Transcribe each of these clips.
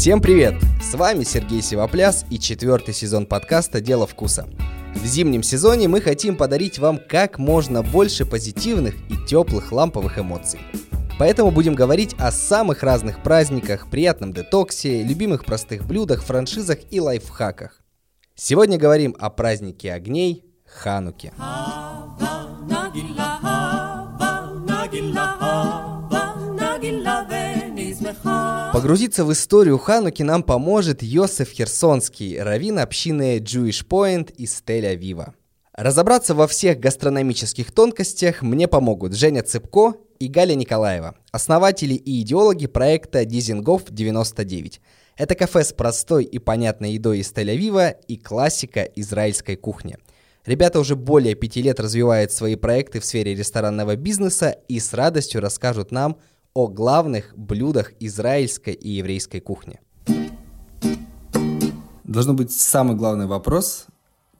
Всем привет! С вами Сергей Сивопляс и четвертый сезон подкаста «Дело вкуса». В зимнем сезоне мы хотим подарить вам как можно больше позитивных и теплых ламповых эмоций. Поэтому будем говорить о самых разных праздниках, приятном детоксе, любимых простых блюдах, франшизах и лайфхаках. Сегодня говорим о празднике огней Хануке. Погрузиться в историю Хануки нам поможет Йосеф Херсонский, раввин общины Jewish Point из Тель-Авива. Разобраться во всех гастрономических тонкостях мне помогут Женя Цыпко и Галя Николаева, основатели и идеологи проекта Дизингов 99. Это кафе с простой и понятной едой из Тель-Авива и классика израильской кухни. Ребята уже более пяти лет развивают свои проекты в сфере ресторанного бизнеса и с радостью расскажут нам о главных блюдах израильской и еврейской кухни. Должно быть самый главный вопрос,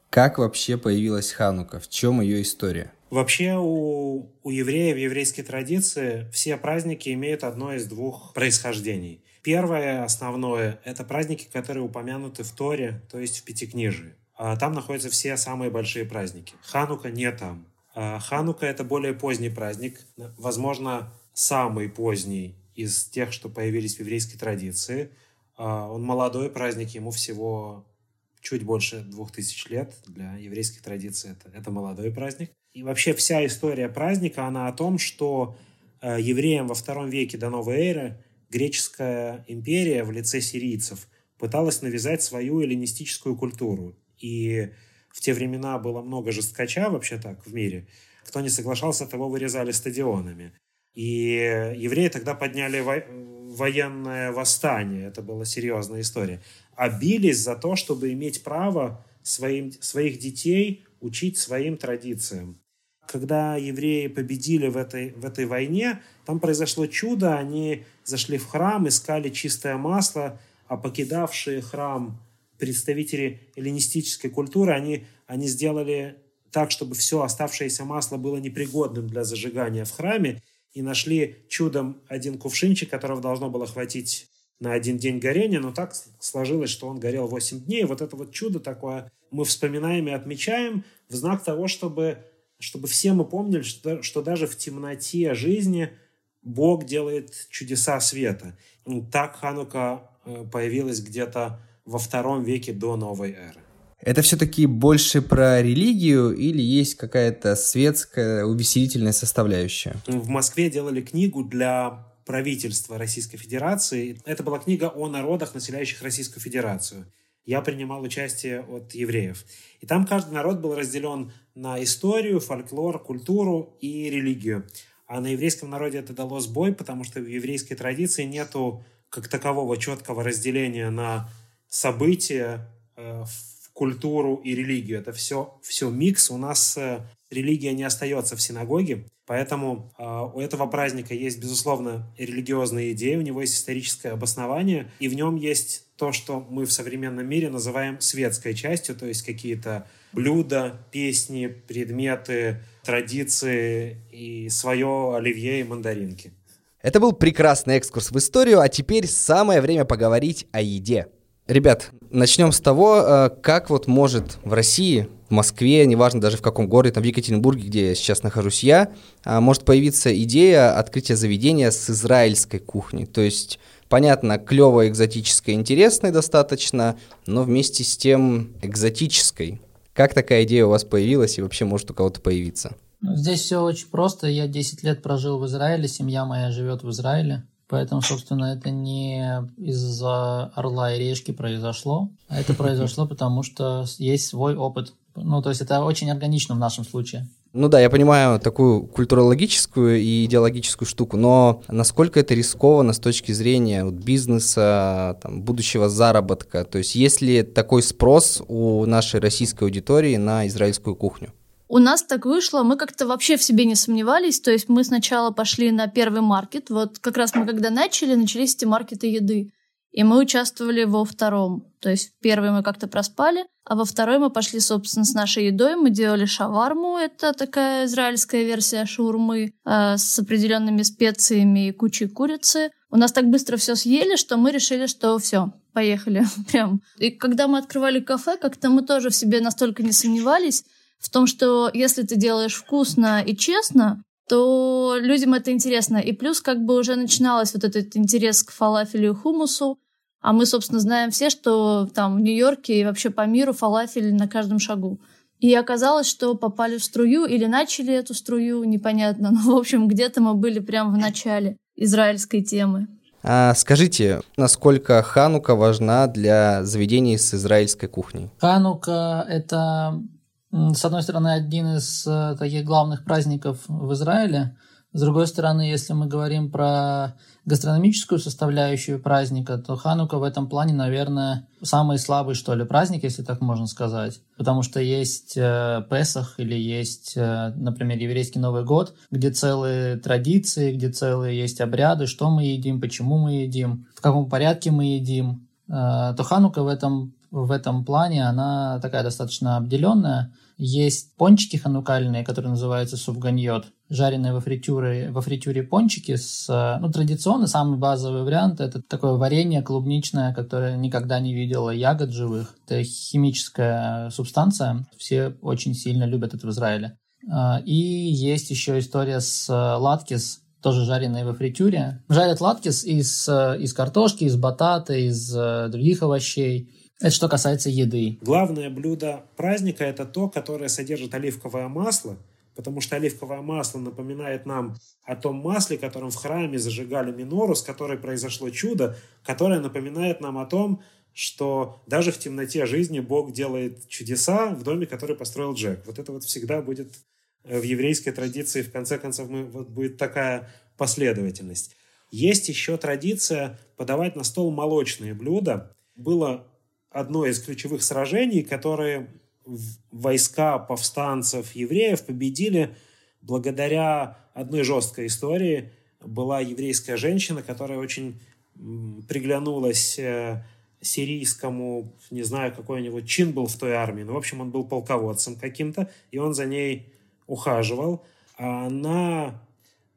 как вообще появилась Ханука, в чем ее история? Вообще у, у евреев в еврейской традиции все праздники имеют одно из двух происхождений. Первое, основное, это праздники, которые упомянуты в Торе, то есть в Пятикнижии. А там находятся все самые большие праздники. Ханука не там. А Ханука это более поздний праздник. Возможно, самый поздний из тех, что появились в еврейской традиции. А, он молодой праздник, ему всего чуть больше двух тысяч лет. Для еврейской традиции это, это молодой праздник. И вообще вся история праздника, она о том, что э, евреям во втором веке до новой эры греческая империя в лице сирийцев пыталась навязать свою эллинистическую культуру. И в те времена было много жесткача вообще так в мире. Кто не соглашался, того вырезали стадионами. И евреи тогда подняли во- военное восстание. Это была серьезная история. А бились за то, чтобы иметь право своим, своих детей учить своим традициям. Когда евреи победили в этой, в этой войне, там произошло чудо. Они зашли в храм, искали чистое масло, а покидавшие храм представители эллинистической культуры, они, они сделали так, чтобы все оставшееся масло было непригодным для зажигания в храме, и нашли чудом один кувшинчик, которого должно было хватить на один день горения, но так сложилось, что он горел 8 дней. Вот это вот чудо такое мы вспоминаем и отмечаем в знак того, чтобы, чтобы все мы помнили, что, что даже в темноте жизни Бог делает чудеса света. Так Ханука э, появилась где-то во втором веке до новой эры. Это все-таки больше про религию или есть какая-то светская увеселительная составляющая? В Москве делали книгу для правительства Российской Федерации. Это была книга о народах, населяющих Российскую Федерацию. Я принимал участие от евреев. И там каждый народ был разделен на историю, фольклор, культуру и религию. А на еврейском народе это дало сбой, потому что в еврейской традиции нету как такового четкого разделения на события, э, культуру и религию. Это все, все микс. У нас э, религия не остается в синагоге, поэтому э, у этого праздника есть, безусловно, религиозные идеи, у него есть историческое обоснование, и в нем есть то, что мы в современном мире называем светской частью, то есть какие-то блюда, песни, предметы, традиции и свое оливье и мандаринки. Это был прекрасный экскурс в историю, а теперь самое время поговорить о еде. Ребят, начнем с того, э, как вот может в России, в Москве, неважно даже в каком городе, там в Екатеринбурге, где сейчас нахожусь я, а, может появиться идея открытия заведения с израильской кухней. То есть, понятно, клевая, экзотическая, интересная достаточно, но вместе с тем экзотической. Как такая идея у вас появилась и вообще может у кого-то появиться? Здесь все очень просто. Я 10 лет прожил в Израиле, семья моя живет в Израиле. Поэтому, собственно, это не из-за орла и решки произошло, а это произошло потому, что есть свой опыт. Ну, то есть это очень органично в нашем случае. Ну да, я понимаю такую культурологическую и идеологическую штуку, но насколько это рискованно с точки зрения вот, бизнеса, там, будущего заработка? То есть есть ли такой спрос у нашей российской аудитории на израильскую кухню? У нас так вышло, мы как-то вообще в себе не сомневались, то есть мы сначала пошли на первый маркет, вот как раз мы когда начали, начались эти маркеты еды. и мы участвовали во втором. То есть первый мы как-то проспали, а во второй мы пошли, собственно, с нашей едой. Мы делали шаварму, это такая израильская версия шаурмы э, с определенными специями и кучей курицы. У нас так быстро все съели, что мы решили, что все, поехали прям. И когда мы открывали кафе, как-то мы тоже в себе настолько не сомневались в том, что если ты делаешь вкусно и честно, то людям это интересно. И плюс как бы уже начиналось вот этот интерес к фалафелю и хумусу. А мы, собственно, знаем все, что там в Нью-Йорке и вообще по миру фалафель на каждом шагу. И оказалось, что попали в струю или начали эту струю, непонятно. Но, в общем, где-то мы были прямо в начале израильской темы. А скажите, насколько Ханука важна для заведений с израильской кухней? Ханука – это с одной стороны, один из э, таких главных праздников в Израиле. С другой стороны, если мы говорим про гастрономическую составляющую праздника, то Ханука в этом плане, наверное, самый слабый, что ли, праздник, если так можно сказать. Потому что есть э, Песах или есть, э, например, еврейский Новый год, где целые традиции, где целые есть обряды, что мы едим, почему мы едим, в каком порядке мы едим. Э, то Ханука в этом в этом плане она такая достаточно обделенная. Есть пончики ханукальные, которые называются субганьот, жареные во фритюре, во фритюре пончики с... Ну, традиционно самый базовый вариант – это такое варенье клубничное, которое никогда не видела ягод живых. Это химическая субстанция. Все очень сильно любят это в Израиле. А, и есть еще история с латкис, тоже жареные во фритюре. Жарят латкис из, из картошки, из батата, из э, других овощей. Это что касается еды. Главное блюдо праздника – это то, которое содержит оливковое масло, потому что оливковое масло напоминает нам о том масле, которым в храме зажигали минору, с которой произошло чудо, которое напоминает нам о том, что даже в темноте жизни Бог делает чудеса в доме, который построил Джек. Вот это вот всегда будет э, в еврейской традиции, в конце концов, мы, вот будет такая последовательность. Есть еще традиция подавать на стол молочные блюда. Было одно из ключевых сражений, которые войска повстанцев евреев победили благодаря одной жесткой истории. Была еврейская женщина, которая очень приглянулась э, сирийскому, не знаю, какой у него чин был в той армии, но, в общем, он был полководцем каким-то, и он за ней ухаживал. А она,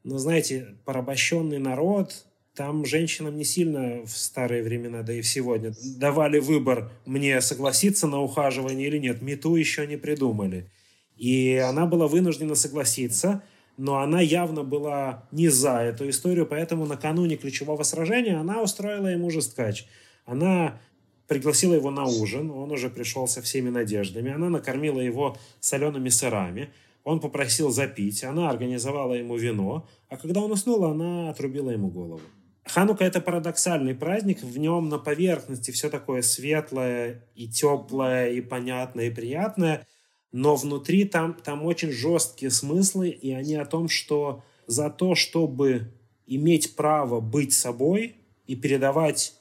ну, знаете, порабощенный народ, там женщинам не сильно в старые времена, да и в сегодня, давали выбор, мне согласиться на ухаживание или нет. Мету еще не придумали. И она была вынуждена согласиться, но она явно была не за эту историю, поэтому накануне ключевого сражения она устроила ему жесткач. Она пригласила его на ужин, он уже пришел со всеми надеждами, она накормила его солеными сырами, он попросил запить, она организовала ему вино, а когда он уснул, она отрубила ему голову. Ханука – это парадоксальный праздник, в нем на поверхности все такое светлое и теплое, и понятное, и приятное, но внутри там, там очень жесткие смыслы, и они о том, что за то, чтобы иметь право быть собой и передавать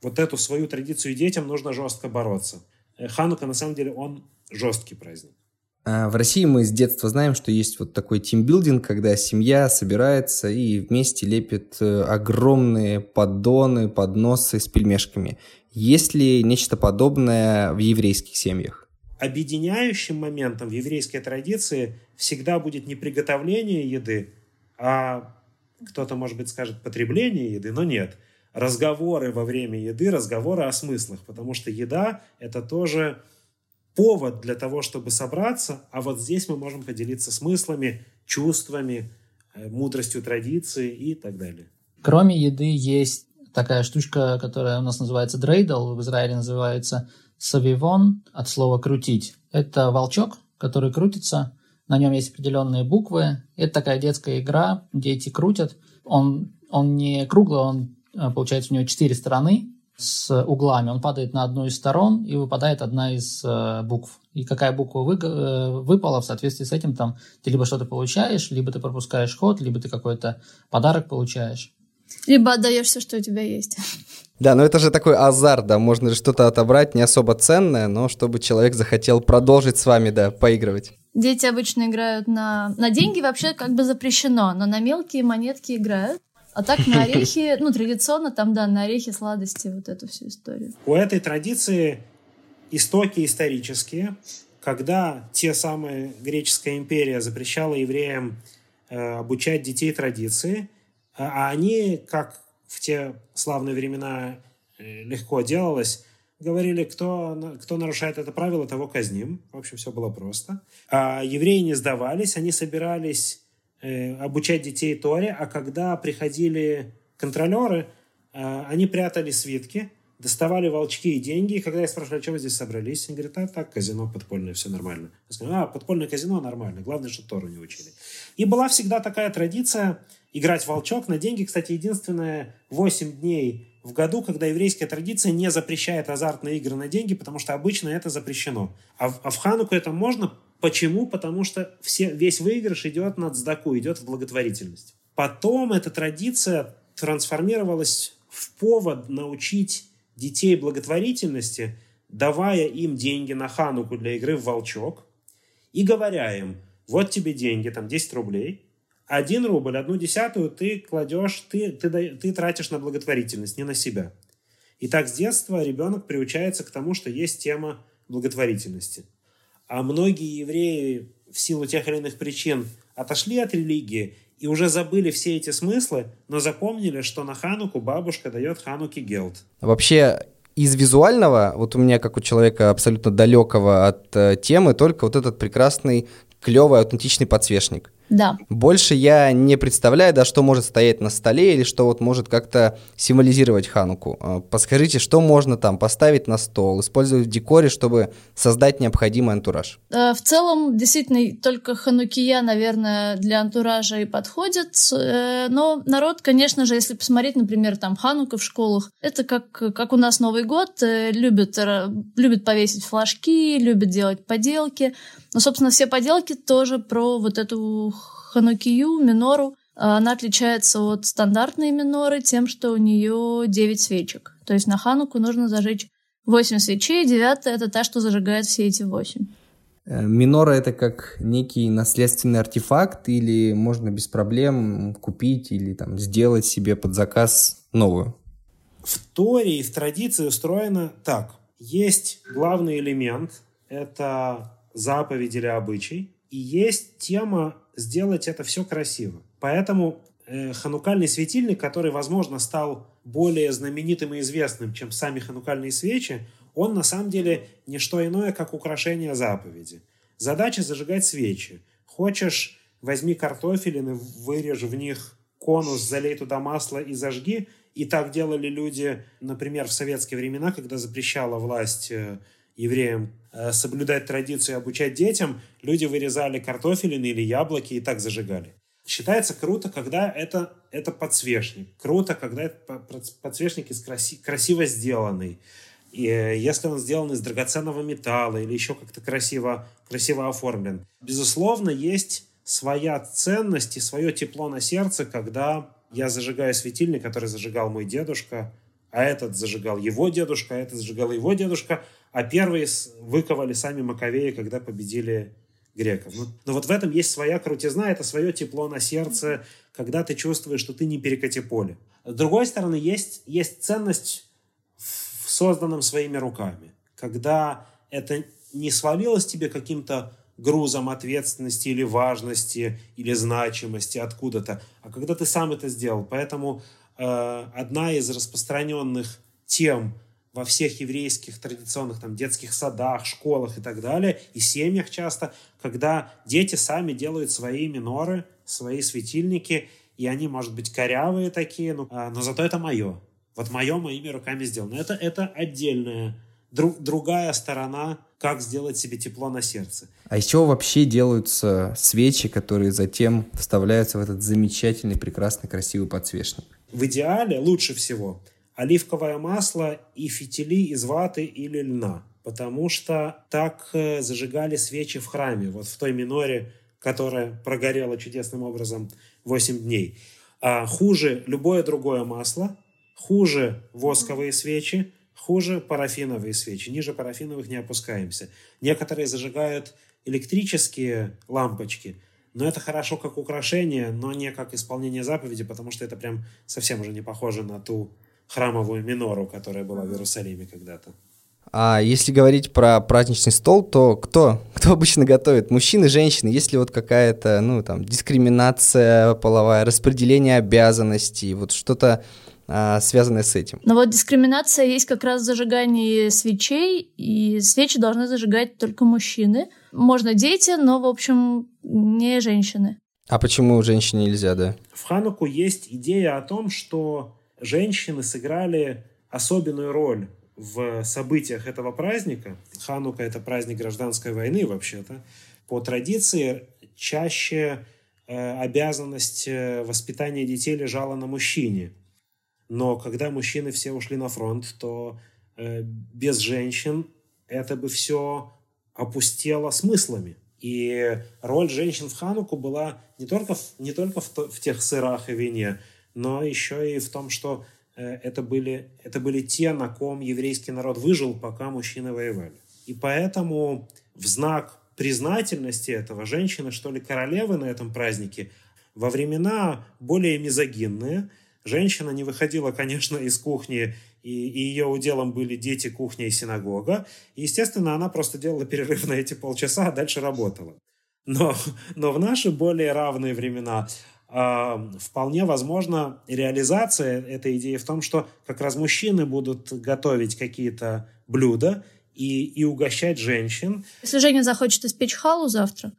вот эту свою традицию детям, нужно жестко бороться. Э, Ханука, на самом деле, он жесткий праздник. А в России мы с детства знаем, что есть вот такой тимбилдинг, когда семья собирается и вместе лепит э, огромные поддоны, подносы с пельмешками. Есть ли нечто подобное в еврейских семьях? Объединяющим моментом в еврейской традиции всегда будет не приготовление еды, а кто-то, может быть, скажет потребление еды, но нет. Разговоры во время еды, разговоры о смыслах, потому что еда – это тоже повод для того, чтобы собраться, а вот здесь мы можем поделиться смыслами, чувствами, э, мудростью традиции и так далее. Кроме еды есть такая штучка, которая у нас называется дрейдл, в Израиле называется савивон, от слова «крутить». Это волчок, который крутится, на нем есть определенные буквы. Это такая детская игра, дети крутят. Он, он не круглый, он, э, получается, у него четыре стороны, с углами. Он падает на одну из сторон, и выпадает одна из э, букв. И какая буква вы, э, выпала, в соответствии с этим там ты либо что-то получаешь, либо ты пропускаешь ход, либо ты какой-то подарок получаешь. Либо отдаешь все, что у тебя есть. Да, но это же такой азарт, да, можно же что-то отобрать не особо ценное, но чтобы человек захотел продолжить с вами, да, поигрывать. Дети обычно играют на... На деньги вообще как бы запрещено, но на мелкие монетки играют. А так на орехи, ну, традиционно там, да, на орехи, сладости, вот эту всю историю. У этой традиции истоки исторические, когда те самые греческая империя запрещала евреям э, обучать детей традиции, а, а они, как в те славные времена э, легко делалось, говорили, кто, кто нарушает это правило, того казним. В общем, все было просто. А евреи не сдавались, они собирались обучать детей Торе, а когда приходили контролеры, э, они прятали свитки, доставали волчки и деньги, и когда я спрашиваю, а что вы здесь собрались, они говорят, а так, казино подпольное, все нормально. Я сказал, а, подпольное казино нормально, главное, что Тору не учили. И была всегда такая традиция играть волчок на деньги. Кстати, единственное 8 дней в году, когда еврейская традиция не запрещает азартные игры на деньги, потому что обычно это запрещено. А в, а в Хануку это можно. Почему? Потому что все, весь выигрыш идет на цдаку, идет в благотворительность. Потом эта традиция трансформировалась в повод научить детей благотворительности, давая им деньги на Хануку для игры в волчок и говоря им, вот тебе деньги, там 10 рублей, один рубль, одну десятую ты кладешь, ты, ты, ты тратишь на благотворительность, не на себя. И так с детства ребенок приучается к тому, что есть тема благотворительности. А многие евреи в силу тех или иных причин отошли от религии и уже забыли все эти смыслы, но запомнили, что на Хануку бабушка дает Хануке гелд. Вообще, из визуального, вот у меня, как у человека абсолютно далекого от э, темы, только вот этот прекрасный, клевый, аутентичный подсвечник. Да. Больше я не представляю, да, что может стоять на столе или что вот может как-то символизировать Хануку. А, подскажите, что можно там поставить на стол, использовать в декоре, чтобы создать необходимый антураж? Э, в целом, действительно, только ханукия, наверное, для антуража и подходит. Э, но народ, конечно же, если посмотреть, например, там Ханука в школах, это как, как у нас Новый год, э, любят, любят повесить флажки, любят делать поделки. Но, собственно, все поделки тоже про вот эту ханукию, минору, а, она отличается от стандартной миноры тем, что у нее 9 свечек. То есть на хануку нужно зажечь 8 свечей, девятая — это та, что зажигает все эти 8. Э, минора — это как некий наследственный артефакт или можно без проблем купить или там, сделать себе под заказ новую? В Торе и в традиции устроено так. Есть главный элемент — это заповедь или обычай, и есть тема сделать это все красиво. Поэтому э, ханукальный светильник, который, возможно, стал более знаменитым и известным, чем сами ханукальные свечи, он на самом деле не что иное, как украшение заповеди. Задача зажигать свечи. Хочешь, возьми картофелины, вырежь в них конус, залей туда масло и зажги. И так делали люди, например, в советские времена, когда запрещала власть э, евреям э, соблюдать традицию и обучать детям, люди вырезали картофелины или яблоки и так зажигали. Считается круто, когда это, это подсвечник. Круто, когда это подсвечник из краси, красиво сделанный. И э, если он сделан из драгоценного металла или еще как-то красиво, красиво оформлен. Безусловно, есть своя ценность и свое тепло на сердце, когда я зажигаю светильник, который зажигал мой дедушка, а этот зажигал его дедушка, а этот зажигал его дедушка, а первые выковали сами Маковеи, когда победили греков. Но, ну, но вот в этом есть своя крутизна, это свое тепло на сердце, когда ты чувствуешь, что ты не перекати поле. С другой стороны, есть, есть ценность в созданном своими руками, когда это не свалилось тебе каким-то грузом ответственности или важности или значимости откуда-то, а когда ты сам это сделал. Поэтому э, одна из распространенных тем во всех еврейских традиционных там, детских садах, школах и так далее, и семьях часто, когда дети сами делают свои миноры, свои светильники, и они, может быть, корявые такие, но, а, но зато это мое. Вот мое моими руками сделано. Это, это отдельная, друг, другая сторона, как сделать себе тепло на сердце. А чего вообще делаются свечи, которые затем вставляются в этот замечательный, прекрасный, красивый подсвечник? В идеале лучше всего оливковое масло и фитили из ваты или льна, потому что так э, зажигали свечи в храме, вот в той миноре, которая прогорела чудесным образом 8 дней. А хуже любое другое масло, хуже восковые свечи, хуже парафиновые свечи. Ниже парафиновых не опускаемся. Некоторые зажигают электрические лампочки, Но это хорошо как украшение, но не как исполнение заповеди, потому что это прям совсем уже не похоже на ту храмовую минору, которая была в Иерусалиме когда-то. А если говорить про праздничный стол, то кто? Кто обычно готовит? Мужчины, женщины? Есть ли вот какая-то, ну, там, дискриминация половая, распределение обязанностей, вот что-то а, связанное с этим? Но вот дискриминация есть как раз в зажигании свечей, и свечи должны зажигать только мужчины. Можно дети, но, в общем, не женщины. А почему женщине нельзя, да? В Хануку есть идея о том, что женщины сыграли особенную роль в событиях этого праздника. Ханука – это праздник гражданской войны вообще-то. По традиции чаще э, обязанность э, воспитания детей лежала на мужчине. Но когда мужчины все ушли на фронт, то э, без женщин это бы все опустело смыслами. И роль женщин в Хануку была не только, в, не только в, в тех сырах и вине, но еще и в том, что Э, это были, это были те, на ком еврейский народ выжил, пока мужчины воевали. И поэтому в знак признательности этого женщины, что ли, королевы на этом празднике, во времена более мизогинные, женщина не выходила, конечно, из кухни, и, и ее уделом были дети, кухня и синагога. И, естественно, она просто делала перерыв на эти полчаса, а дальше работала. Но, но в наши более равные времена вполне возможно реализация этой идеи в том, что как раз мужчины будут готовить какие-то блюда и, и угощать женщин. Если Женя захочет испечь халу завтра,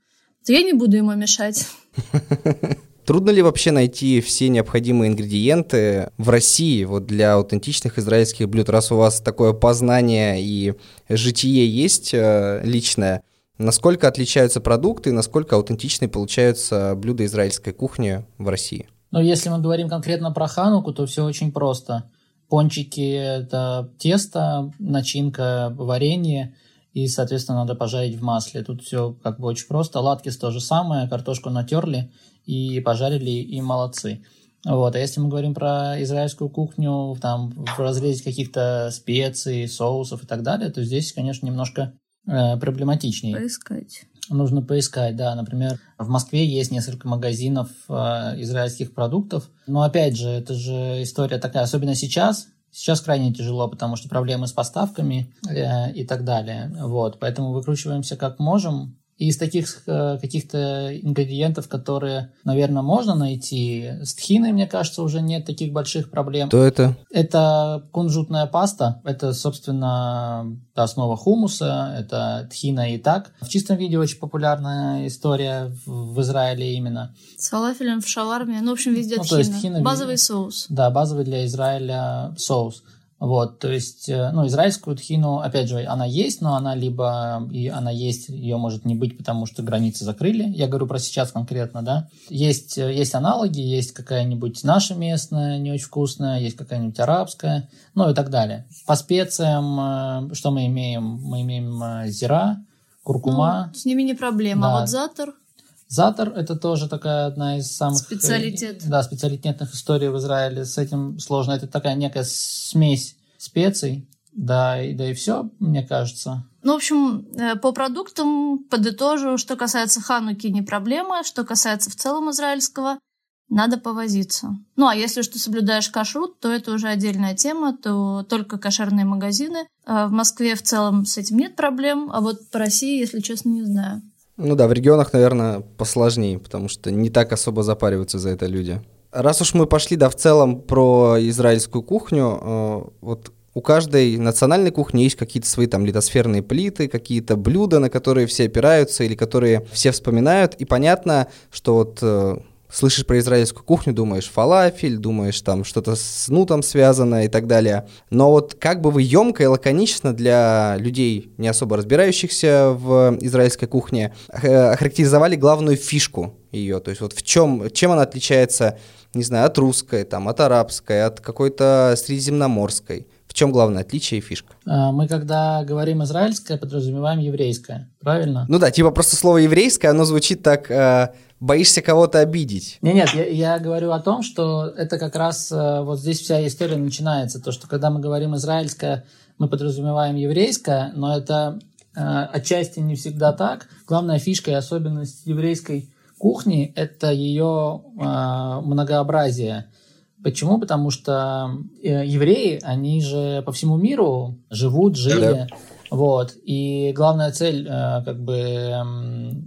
то я не буду ему мешать. Трудно ли вообще найти все необходимые ингредиенты в России вот для аутентичных израильских блюд? Раз у вас такое познание и житие есть э, личное, Насколько отличаются продукты, насколько аутентичны получаются блюда израильской кухни в России? Ну, если мы говорим конкретно про хануку, то все очень просто. Пончики – это тесто, начинка – варенье, и, соответственно, надо пожарить в масле. Тут все как бы очень просто. Латкис то же самое, картошку натерли и пожарили, и молодцы. Вот. А если мы говорим про израильскую кухню, там, в разрезе каких-то специй, соусов и так далее, то здесь, конечно, немножко э, проблематичнее. Поискать. Нужно поискать, да. Например, в Москве есть несколько магазинов э, израильских продуктов. Но опять же, это же история такая, особенно сейчас. Сейчас крайне тяжело, потому что проблемы с поставками э, и так далее. Вот, поэтому выкручиваемся как можем. И из таких э, каких-то ингредиентов, которые, наверное, можно найти, с тхиной, мне кажется, уже нет таких больших проблем. Что это? Это кунжутная паста. Это, собственно, основа хумуса. Это тхина и так. В чистом виде очень популярная история в Израиле именно. С фалафелем в шаварме. Ну, в общем, везде ну, тхина. То есть, тхина. Базовый соус. Да, базовый для Израиля соус. Вот, то есть, э, ну, израильскую тхину, опять же, она есть, но она либо, и она есть, ее может не быть, потому что границы закрыли. Я говорю про сейчас конкретно, да. Есть, э, есть аналоги, есть какая-нибудь наша местная, не очень вкусная, есть какая-нибудь арабская, ну и так далее. По специям, э, что мы имеем? Мы имеем зира, куркума. Ну, с ними не проблема, да. а вот затор? Затор – это тоже такая одна из самых... Специалитет. Да, специалитетных историй в Израиле. С этим сложно. Это такая некая смесь специй, да, и, да и все, мне кажется. Ну, в общем, э, по продуктам подытожу, что касается хануки, не проблема, что касается в целом израильского, надо повозиться. Ну, а если что соблюдаешь кашрут, то это уже отдельная тема, то только кошерные магазины. А в Москве в целом с этим нет проблем, а вот по России, если честно, не знаю. Ну да, в регионах, наверное, посложнее, потому что не так особо запариваются за это люди. Раз уж мы пошли, да, в целом про израильскую кухню, э, вот у каждой национальной кухни есть какие-то свои там литосферные плиты, какие-то блюда, на которые все опираются или которые все вспоминают. И понятно, что вот э, слышишь про израильскую кухню, думаешь фалафель, думаешь там что-то с нутом связано и так далее. Но вот как бы вы емко и лаконично для людей, не особо разбирающихся в израильской кухне, охарактеризовали главную фишку ее. То есть вот в чем, чем она отличается не знаю, от русской, там, от арабской, от какой-то средиземноморской. В чем главное отличие и фишка? А, мы, когда говорим израильское, подразумеваем еврейское, правильно? Ну да, типа просто слово еврейское, оно звучит так, э, боишься кого-то обидеть. Нет, нет, я, я говорю о том, что это как раз э, вот здесь вся история начинается. То, что когда мы говорим израильское, мы подразумеваем еврейское, но это э, отчасти не всегда так. Главная фишка и особенность еврейской кухни – это ее э, многообразие. Почему? Потому что э, евреи, они же по всему миру живут, жили. Да. Вот. И главная цель, э, как бы,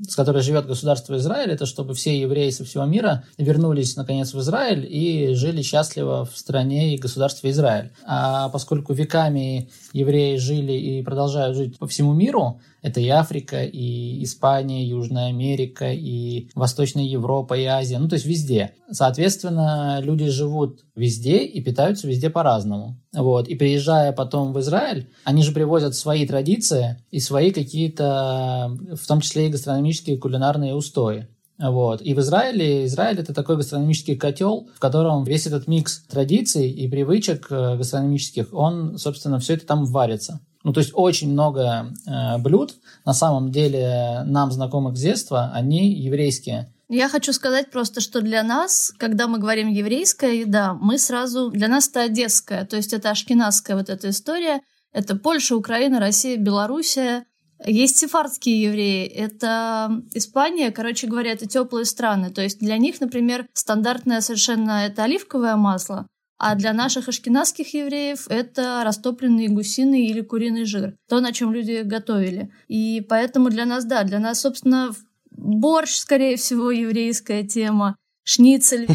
с которой живет государство Израиль, это чтобы все евреи со всего мира вернулись, наконец, в Израиль и жили счастливо в стране и государстве Израиль. А поскольку веками евреи жили и продолжают жить по всему миру, это и Африка, и Испания, Южная Америка, и Восточная Европа, и Азия, ну то есть везде. Соответственно, люди живут везде и питаются везде по-разному. Вот. И приезжая потом в Израиль, они же привозят свои традиции и свои какие-то, в том числе и гастрономические кулинарные устои. Вот. И в Израиле, Израиль это такой гастрономический котел, в котором весь этот микс традиций и привычек э, гастрономических, он, собственно, все это там варится. Ну, то есть очень много э, блюд, на самом деле, нам знакомых с детства, они еврейские. Я хочу сказать просто, что для нас, когда мы говорим еврейская еда, мы сразу... Для нас это одесская, то есть это ашкенадская вот эта история. Это Польша, Украина, Россия, Белоруссия. Есть сефардские евреи, это Испания, короче говоря, это теплые страны. То есть для них, например, стандартное совершенно это оливковое масло, а для наших ашкенадских евреев это растопленный гусиный или куриный жир. То, на чем люди готовили. И поэтому для нас, да, для нас, собственно, борщ, скорее всего, еврейская тема, шницель.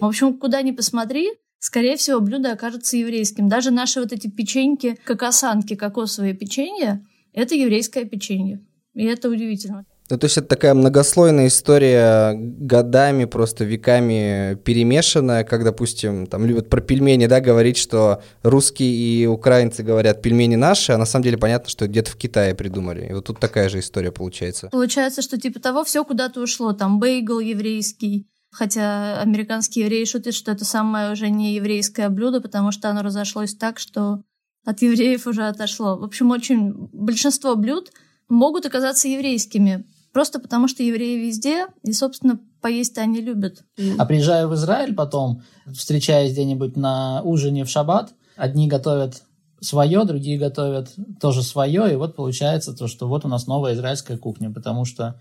В общем, куда ни посмотри, скорее всего, блюдо окажется еврейским. Даже наши вот эти печеньки, кокосанки, кокосовые печенья, это еврейское печенье. И это удивительно. Ну, то есть это такая многослойная история, годами, просто веками перемешанная, как, допустим, там любят про пельмени, да, говорить, что русские и украинцы говорят пельмени наши, а на самом деле понятно, что где-то в Китае придумали. И вот тут такая же история получается. Получается, что типа того все куда-то ушло, там бейгл еврейский, Хотя американские евреи шутят, что это самое уже не еврейское блюдо, потому что оно разошлось так, что от евреев уже отошло. В общем, очень большинство блюд могут оказаться еврейскими. Просто потому, что евреи везде, и, собственно, поесть они любят. А приезжая в Израиль потом, встречаясь где-нибудь на ужине в шаббат, одни готовят свое, другие готовят тоже свое, и вот получается то, что вот у нас новая израильская кухня, потому что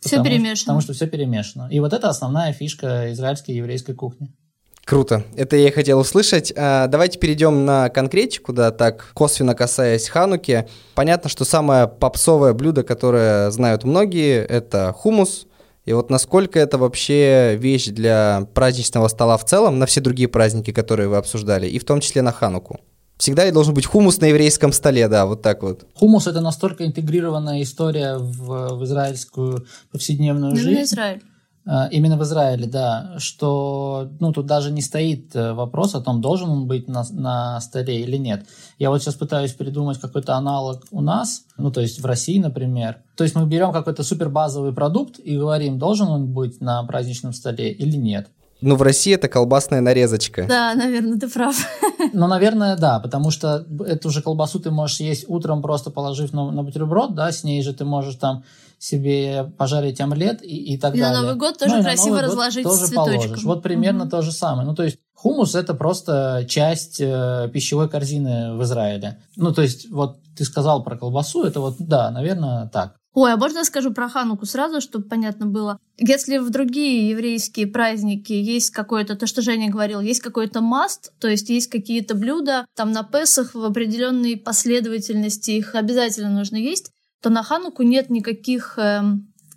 все потому, перемешано. Потому что все перемешано. И вот это основная фишка израильской и еврейской кухни. Круто. Это я и хотел услышать. А, давайте перейдем на конкретику, да, так косвенно касаясь Хануки. Понятно, что самое попсовое блюдо, которое знают многие, это хумус. И вот насколько это вообще вещь для праздничного стола в целом, на все другие праздники, которые вы обсуждали, и в том числе на Хануку? Всегда должен быть хумус на еврейском столе, да, вот так вот. Хумус – это настолько интегрированная история в, в израильскую повседневную ну, жизнь. Израиль. А, именно в Израиле, да, что ну, тут даже не стоит э, вопрос о том, должен он быть на, на столе или нет. Я вот сейчас пытаюсь придумать какой-то аналог у нас, ну то есть в России, например. То есть мы берем какой-то супер базовый продукт и говорим, должен он быть на праздничном столе или нет. Ну, в России это колбасная нарезочка. Да, наверное, ты прав. Ну, наверное, да, потому что эту же колбасу ты можешь есть утром, просто положив на, на бутерброд, да, с ней же ты можешь там себе пожарить омлет и, и так и далее. на Новый год тоже ну, красиво разложить тоже цветочком. положишь. Вот примерно угу. то же самое. Ну, то есть хумус – это просто часть э, пищевой корзины в Израиле. Ну, то есть вот ты сказал про колбасу, это вот, да, наверное, так. Ой, а можно я скажу про Хануку сразу, чтобы понятно было? Если в другие еврейские праздники есть какое-то, то, что Женя говорил, есть какой-то маст, то есть есть какие-то блюда, там на Песах в определенной последовательности их обязательно нужно есть, то на Хануку нет никаких, э,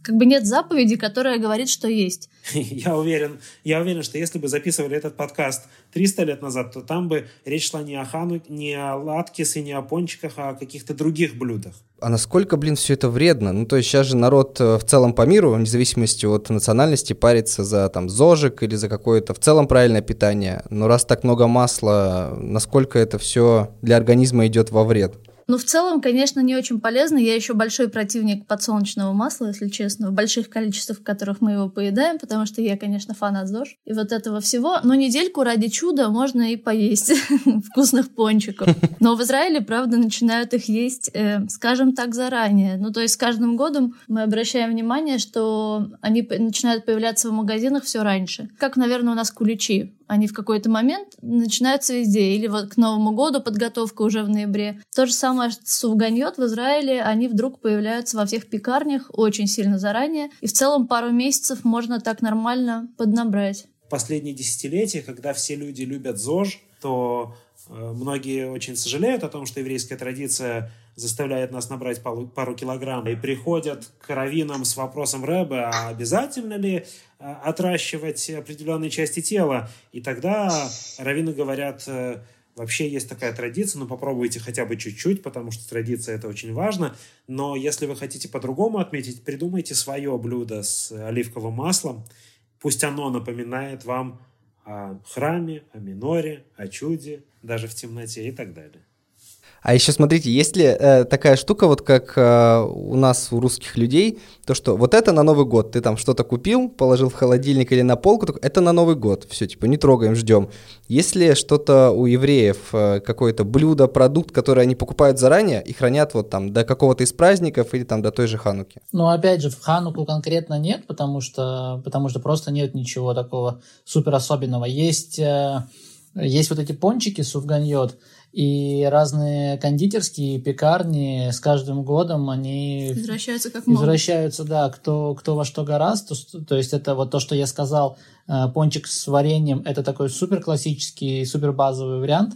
как бы нет заповеди, которая говорит, что есть. Я уверен, я уверен, что если бы записывали этот подкаст 300 лет назад, то там бы речь шла не о Хануке, не о латкис и не о пончиках, а о каких-то других блюдах. А насколько, блин, все это вредно? Ну, то есть сейчас же народ э, в целом по миру, вне зависимости от национальности, парится за там зожик или за какое-то в целом правильное питание. Но раз так много масла, насколько это все для организма идет во вред? Ну, в целом, конечно, не очень полезно. Я еще большой противник подсолнечного масла, если честно, в больших количествах, в которых мы его поедаем, потому что я, конечно, фанат ЗОЖ и вот этого всего. Но недельку ради чуда можно и поесть вкусных пончиков. Но в Израиле, правда, начинают их есть, э, скажем так, заранее. Ну, то есть с каждым годом мы обращаем внимание, что они начинают появляться в магазинах все раньше. Как, наверное, у нас куличи они в какой-то момент начинаются везде. Или вот к Новому году подготовка уже в ноябре. То же самое с суфганьот в Израиле, они вдруг появляются во всех пекарнях очень сильно заранее. И в целом пару месяцев можно так нормально поднабрать. Последние десятилетия, когда все люди любят ЗОЖ, то э, многие очень сожалеют о том, что еврейская традиция заставляет нас набрать пару, пару килограмм, и приходят к раввинам с вопросом Рэбе, а обязательно ли э, отращивать определенные части тела? И тогда раввины говорят, э, вообще есть такая традиция, но попробуйте хотя бы чуть-чуть, потому что традиция это очень важно. Но если вы хотите по-другому отметить, придумайте свое блюдо с оливковым маслом. Пусть оно напоминает вам о храме, о миноре, о чуде, даже в темноте и так далее. А еще смотрите, есть ли э, такая штука, вот как э, у нас, у русских людей, то что вот это на Новый год, ты там что-то купил, положил в холодильник или на полку, так, это на Новый год, все, типа не трогаем, ждем. Есть ли что-то у евреев, э, какое-то блюдо, продукт, который они покупают заранее и хранят вот там до какого-то из праздников или там до той же Хануки? Ну, опять же, в Хануку конкретно нет, потому что, потому что просто нет ничего такого супер особенного. Есть, э, есть вот эти пончики суфганьот, и разные кондитерские пекарни с каждым годом они Извращаются как могут. извращаются, да, кто, кто во что гораст. То, то есть это вот то, что я сказал, э, пончик с вареньем, это такой супер классический, супер базовый вариант.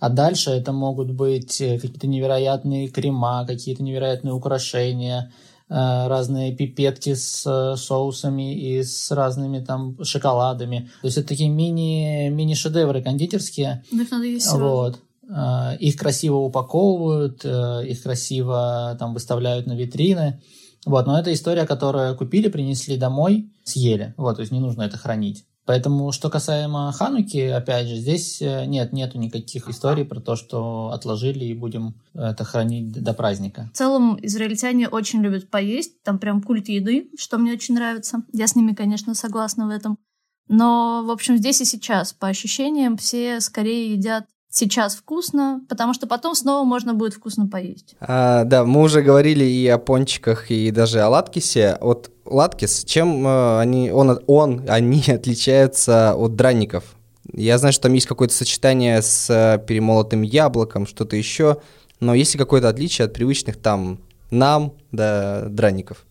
А дальше это могут быть э, какие-то невероятные крема, какие-то невероятные украшения, э, разные пипетки с соусами и с разными там шоколадами. То есть это такие мини, мини-шедевры кондитерские. Ну, их надо есть сразу. Вот. Э, Их красиво упаковывают, э, их красиво там выставляют на витрины. Вот, но это история, которую купили, принесли домой, съели. Вот, то есть не нужно это хранить. Поэтому, что касаемо Хануки, опять же, здесь э, нет, нету никаких историй про то, что отложили и будем это хранить до праздника. В целом, израильтяне очень любят поесть. Там прям культ еды, что мне очень нравится. Я с ними, конечно, согласна в этом. Но, в общем, здесь и сейчас, по ощущениям, все скорее едят сейчас вкусно, потому что потом снова можно будет вкусно поесть. А, да, мы уже говорили и о пончиках, и даже о латкисе. Вот латкис, чем э, они, он, он, они отличаются от драников? Я знаю, что там есть какое-то сочетание с э, перемолотым яблоком, что-то еще, но есть ли какое-то отличие от привычных там нам, да, драников?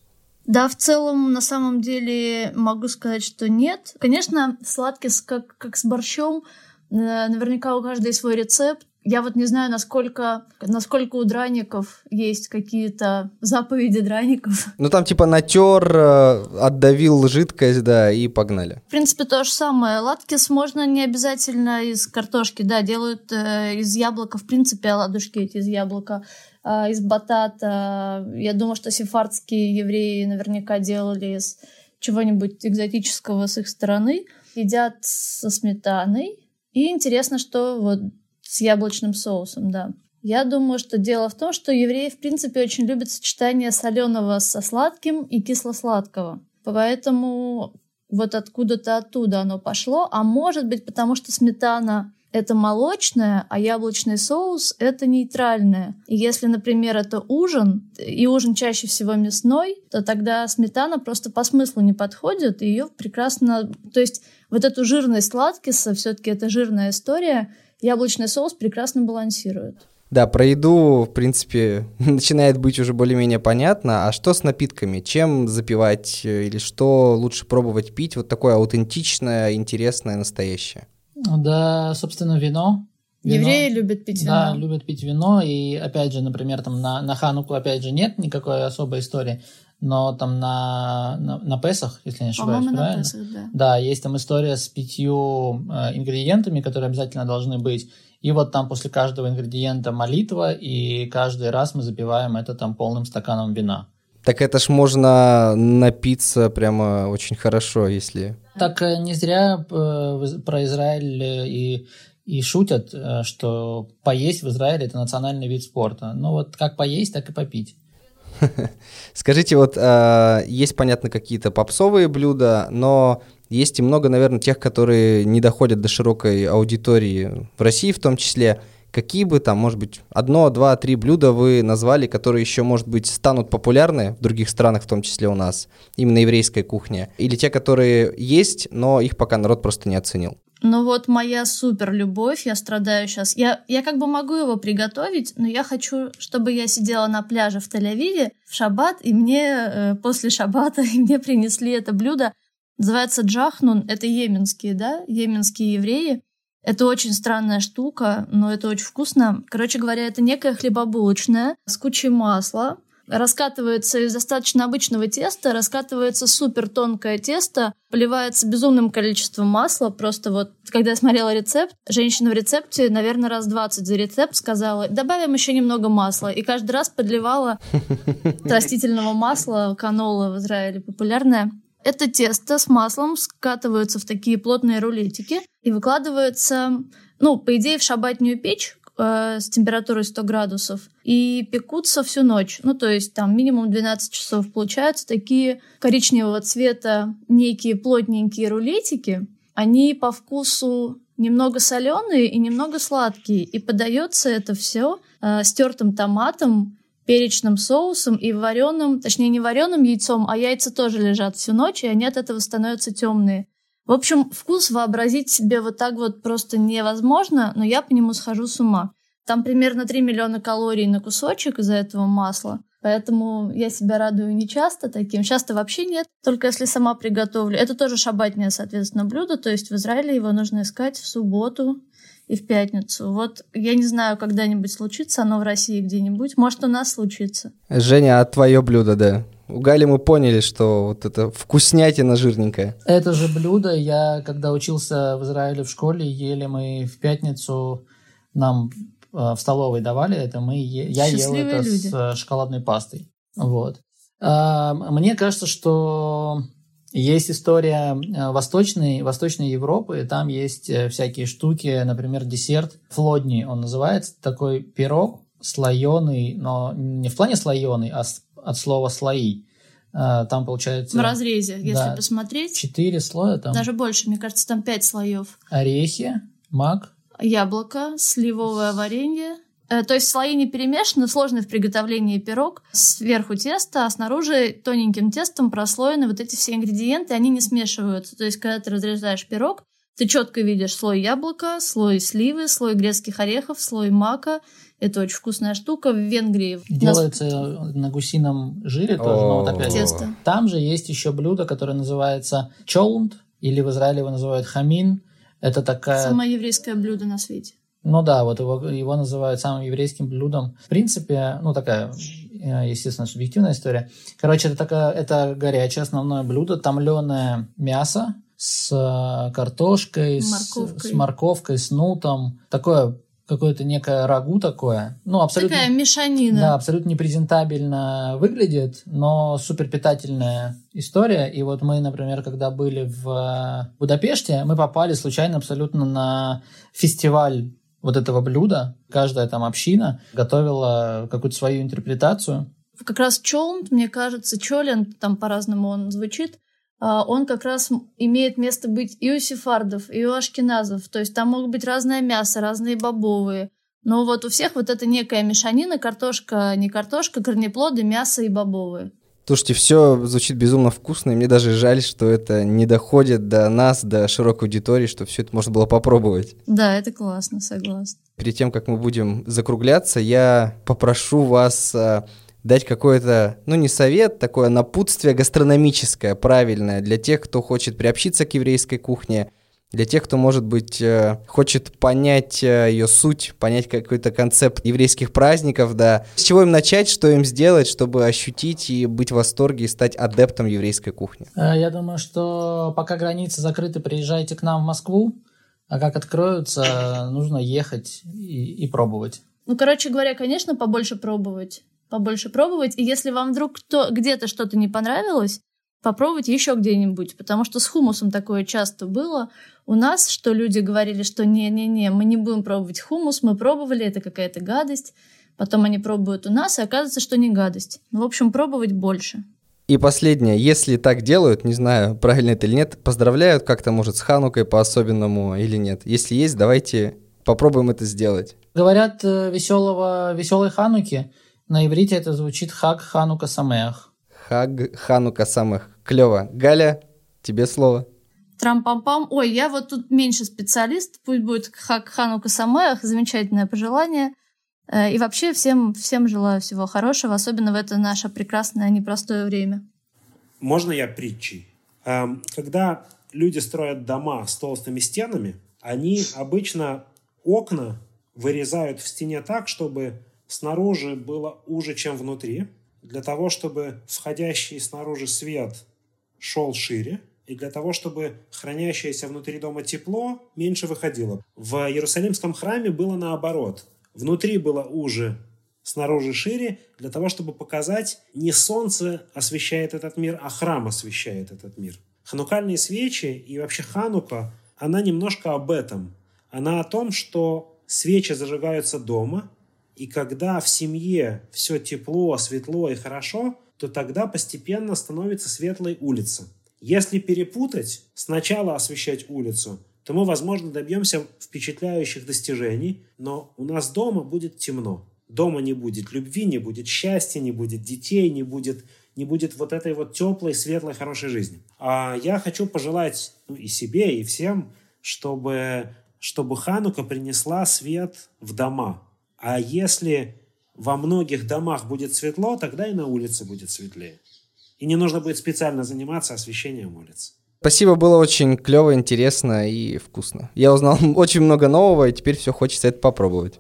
Да, в целом, на самом деле, могу сказать, что нет. Конечно, сладкий, как, как с борщом, Наверняка у каждой свой рецепт. Я вот не знаю, насколько, насколько у драников есть какие-то заповеди драников. Ну там типа натер, э, отдавил жидкость, да, и погнали. В принципе, то же самое. Латкис можно не обязательно из картошки, да, делают э, из яблока, в принципе, оладушки эти из яблока, э, из батата. Я думаю, что сефардские евреи наверняка делали из чего-нибудь экзотического с их стороны. Едят со сметаной, и интересно, что вот с яблочным соусом, да. Я думаю, что дело в том, что евреи, в принципе, очень любят сочетание соленого со сладким и кисло-сладкого. Поэтому вот откуда-то оттуда оно пошло. А может быть, потому что сметана это молочное, а яблочный соус — это нейтральное. И если, например, это ужин, и ужин чаще всего мясной, то тогда сметана просто по смыслу не подходит, и ее прекрасно... То есть вот эту жирность сладкиса, все-таки это жирная история, яблочный соус прекрасно балансирует. Да, про еду, в принципе, начинает быть уже более-менее понятно. А что с напитками? Чем запивать э, или что лучше пробовать пить? Вот такое аутентичное, интересное, настоящее. Да, собственно, вино. вино. Евреи любят пить вино. Да, любят пить вино. И опять же, например, там на, на Хануку, опять же, нет никакой особой истории. Но там на, на, на Песах, если не ошибаюсь, По-моему, на правильно? Песах, да. Да, есть там история с пятью э, ингредиентами, которые обязательно должны быть. И вот там после каждого ингредиента молитва, и каждый раз мы запиваем это там полным стаканом вина. Так это ж можно напиться прямо очень хорошо, если... Так э, не зря э, про Израиль э, и, и шутят, что поесть в Израиле это национальный вид спорта. Ну вот как поесть, так и попить. Скажите, вот есть, понятно, какие-то попсовые блюда, но есть и много, наверное, тех, которые не доходят до широкой аудитории в России в том числе. Какие бы там, может быть, одно, два, три блюда вы назвали, которые еще, может быть, станут популярны в других странах, в том числе у нас, именно еврейская кухня? Или те, которые есть, но их пока народ просто не оценил? Но вот моя супер любовь, я страдаю сейчас. Я, я как бы могу его приготовить, но я хочу, чтобы я сидела на пляже в Тель-Авиве в шаббат, и мне э, после шаббата и мне принесли это блюдо. Называется джахнун. Это йеменские, да, йеменские евреи. Это очень странная штука, но это очень вкусно. Короче говоря, это некая хлебобулочная с кучей масла, раскатывается из достаточно обычного теста, раскатывается супер тонкое тесто, поливается безумным количеством масла. Просто вот, когда я смотрела рецепт, женщина в рецепте, наверное, раз 20 за рецепт сказала, добавим еще немного масла. И каждый раз подливала растительного масла, канола в Израиле популярное. Это тесто с маслом скатываются в такие плотные рулетики и выкладывается, ну, по идее, в шабатнюю печь, э, с температурой 100 градусов и пекутся всю ночь. Ну, то есть там минимум 12 часов. Получаются такие коричневого цвета некие плотненькие рулетики. Они по вкусу немного соленые и немного сладкие. И подается это все э, стертым томатом, перечным соусом и вареным, точнее не вареным яйцом, а яйца тоже лежат всю ночь, и они от этого становятся темные. В общем, вкус вообразить себе вот так вот просто невозможно, но я по нему схожу с ума. Там примерно 3 миллиона калорий на кусочек из-за этого масла. Поэтому я себя радую не часто таким. Часто вообще нет, только если сама приготовлю. Это тоже шабатное, соответственно, блюдо. То есть в Израиле его нужно искать в субботу и в пятницу. Вот я не знаю, когда-нибудь случится оно в России где-нибудь. Может, у нас случится. Женя, а твое блюдо, да? У Гали мы поняли, что вот это вкуснятина жирненькая. Это же блюдо, я когда учился в Израиле в школе, ели мы в пятницу, нам в столовой давали это, мы я ел это люди. с э, шоколадной пастой. Вот. А, мне кажется, что есть история э, восточной, восточной Европы, там есть всякие штуки, например, десерт флодни, он называется, такой пирог слоеный, но не в плане слоеный, а от слова слои. А, там получается... В разрезе, если да, посмотреть. Четыре слоя там. Даже больше, мне кажется, там пять слоев. Орехи, мак. Яблоко, сливовое варенье. Э, то есть слои не перемешаны, сложный в приготовлении пирог. Сверху тесто, а снаружи тоненьким тестом прослоены вот эти все ингредиенты, они не смешиваются. То есть, когда ты разрезаешь пирог, ты четко видишь слой яблока, слой сливы, слой грецких орехов, слой мака это очень вкусная штука. В Венгрии... Делается нас... на гусином жире тоже, но вот опять... Тесто. Там же есть еще блюдо, которое называется чолунд, или в Израиле его называют хамин. Это такая... Самое еврейское блюдо на свете. Ну да, вот его, его называют самым еврейским блюдом. В принципе, ну такая, э, естественно, субъективная история. Короче, это такая, это горячее основное блюдо, томленое мясо с э, картошкой, морковкой. С, с морковкой, с нутом. Такое какое-то некое рагу такое. Ну, абсолютно... Такая мешанина. Да, абсолютно непрезентабельно выглядит, но супер питательная история. И вот мы, например, когда были в Будапеште, мы попали случайно абсолютно на фестиваль вот этого блюда. Каждая там община готовила какую-то свою интерпретацию. Как раз чолнт, мне кажется, чолен, там по-разному он звучит, он как раз имеет место быть и у сефардов, и у ашкеназов. То есть там могут быть разное мясо, разные бобовые. Но вот у всех вот это некая мешанина, картошка, не картошка, корнеплоды, мясо и бобовые. Слушайте, все звучит безумно вкусно, и мне даже жаль, что это не доходит до нас, до широкой аудитории, что все это можно было попробовать. Да, это классно, согласна. Перед тем, как мы будем закругляться, я попрошу вас а, дать какой-то, ну не совет, такое напутствие гастрономическое, правильное, для тех, кто хочет приобщиться к еврейской кухне, для тех, кто, может быть, э, хочет понять э, ее суть, понять какой-то концепт еврейских праздников, да. С чего им начать, что им сделать, чтобы ощутить и быть в восторге и стать адептом еврейской кухни? Э, я думаю, что пока границы закрыты, приезжайте к нам в Москву, а как откроются, нужно ехать и, и пробовать. Ну, короче говоря, конечно, побольше пробовать побольше пробовать. И если вам вдруг кто, где-то что-то не понравилось, попробовать еще где-нибудь, потому что с хумусом такое часто было у нас, что люди говорили, что не-не-не, мы не будем пробовать хумус, мы пробовали, это какая-то гадость. Потом они пробуют у нас, и оказывается, что не гадость. Ну, в общем, пробовать больше. И последнее, если так делают, не знаю, правильно это или нет, поздравляют как-то, может, с Ханукой по-особенному или нет. Если есть, давайте попробуем это сделать. Говорят, э, веселого, веселой Хануки – на иврите это звучит Хаг Ханука Самех. Хаг Ханука Самех. Клево. Галя, тебе слово. Трам-пам-пам. Ой, я вот тут меньше специалист, пусть будет Хак Ханука Самеах, замечательное пожелание. Э, и вообще всем, всем желаю всего хорошего, особенно в это наше прекрасное непростое время. Можно я притчей? Эм, когда люди строят дома с толстыми стенами, они обычно окна вырезают в стене так, чтобы снаружи было уже, чем внутри, для того, чтобы входящий снаружи свет шел шире, и для того, чтобы хранящееся внутри дома тепло меньше выходило. В Иерусалимском храме было наоборот. Внутри было уже, снаружи шире, для того, чтобы показать, не солнце освещает этот мир, а храм освещает этот мир. Ханукальные свечи и вообще ханука, она немножко об этом. Она о том, что свечи зажигаются дома, и когда в семье все тепло, светло и хорошо, то тогда постепенно становится светлой улица. Если перепутать, сначала освещать улицу, то мы, возможно, добьемся впечатляющих достижений, но у нас дома будет темно. Дома не будет любви, не будет счастья, не будет детей, не будет, не будет вот этой вот теплой, светлой, хорошей жизни. А я хочу пожелать ну, и себе, и всем, чтобы, чтобы Ханука принесла свет в дома. А если во многих домах будет светло, тогда и на улице будет светлее. И не нужно будет специально заниматься освещением улиц. Спасибо, было очень клево, интересно и вкусно. Я узнал очень много нового, и теперь все хочется это попробовать.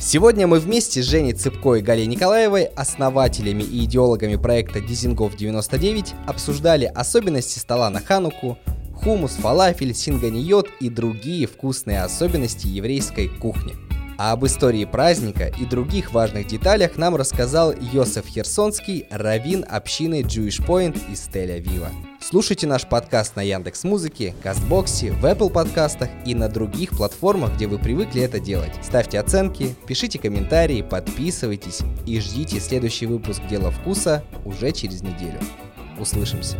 Сегодня мы вместе с Женей Цыпко и Галей Николаевой, основателями и идеологами проекта Дизингов 99, обсуждали особенности стола на Хануку, хумус, фалафель, синганиот и другие вкусные особенности еврейской кухни – а об истории праздника и других важных деталях нам рассказал Йосеф Херсонский, раввин общины Jewish Point из Тель-Авива. Слушайте наш подкаст на Яндекс Музыке, Кастбоксе, в Apple подкастах и на других платформах, где вы привыкли это делать. Ставьте оценки, пишите комментарии, подписывайтесь и ждите следующий выпуск «Дело вкуса» уже через неделю. Услышимся!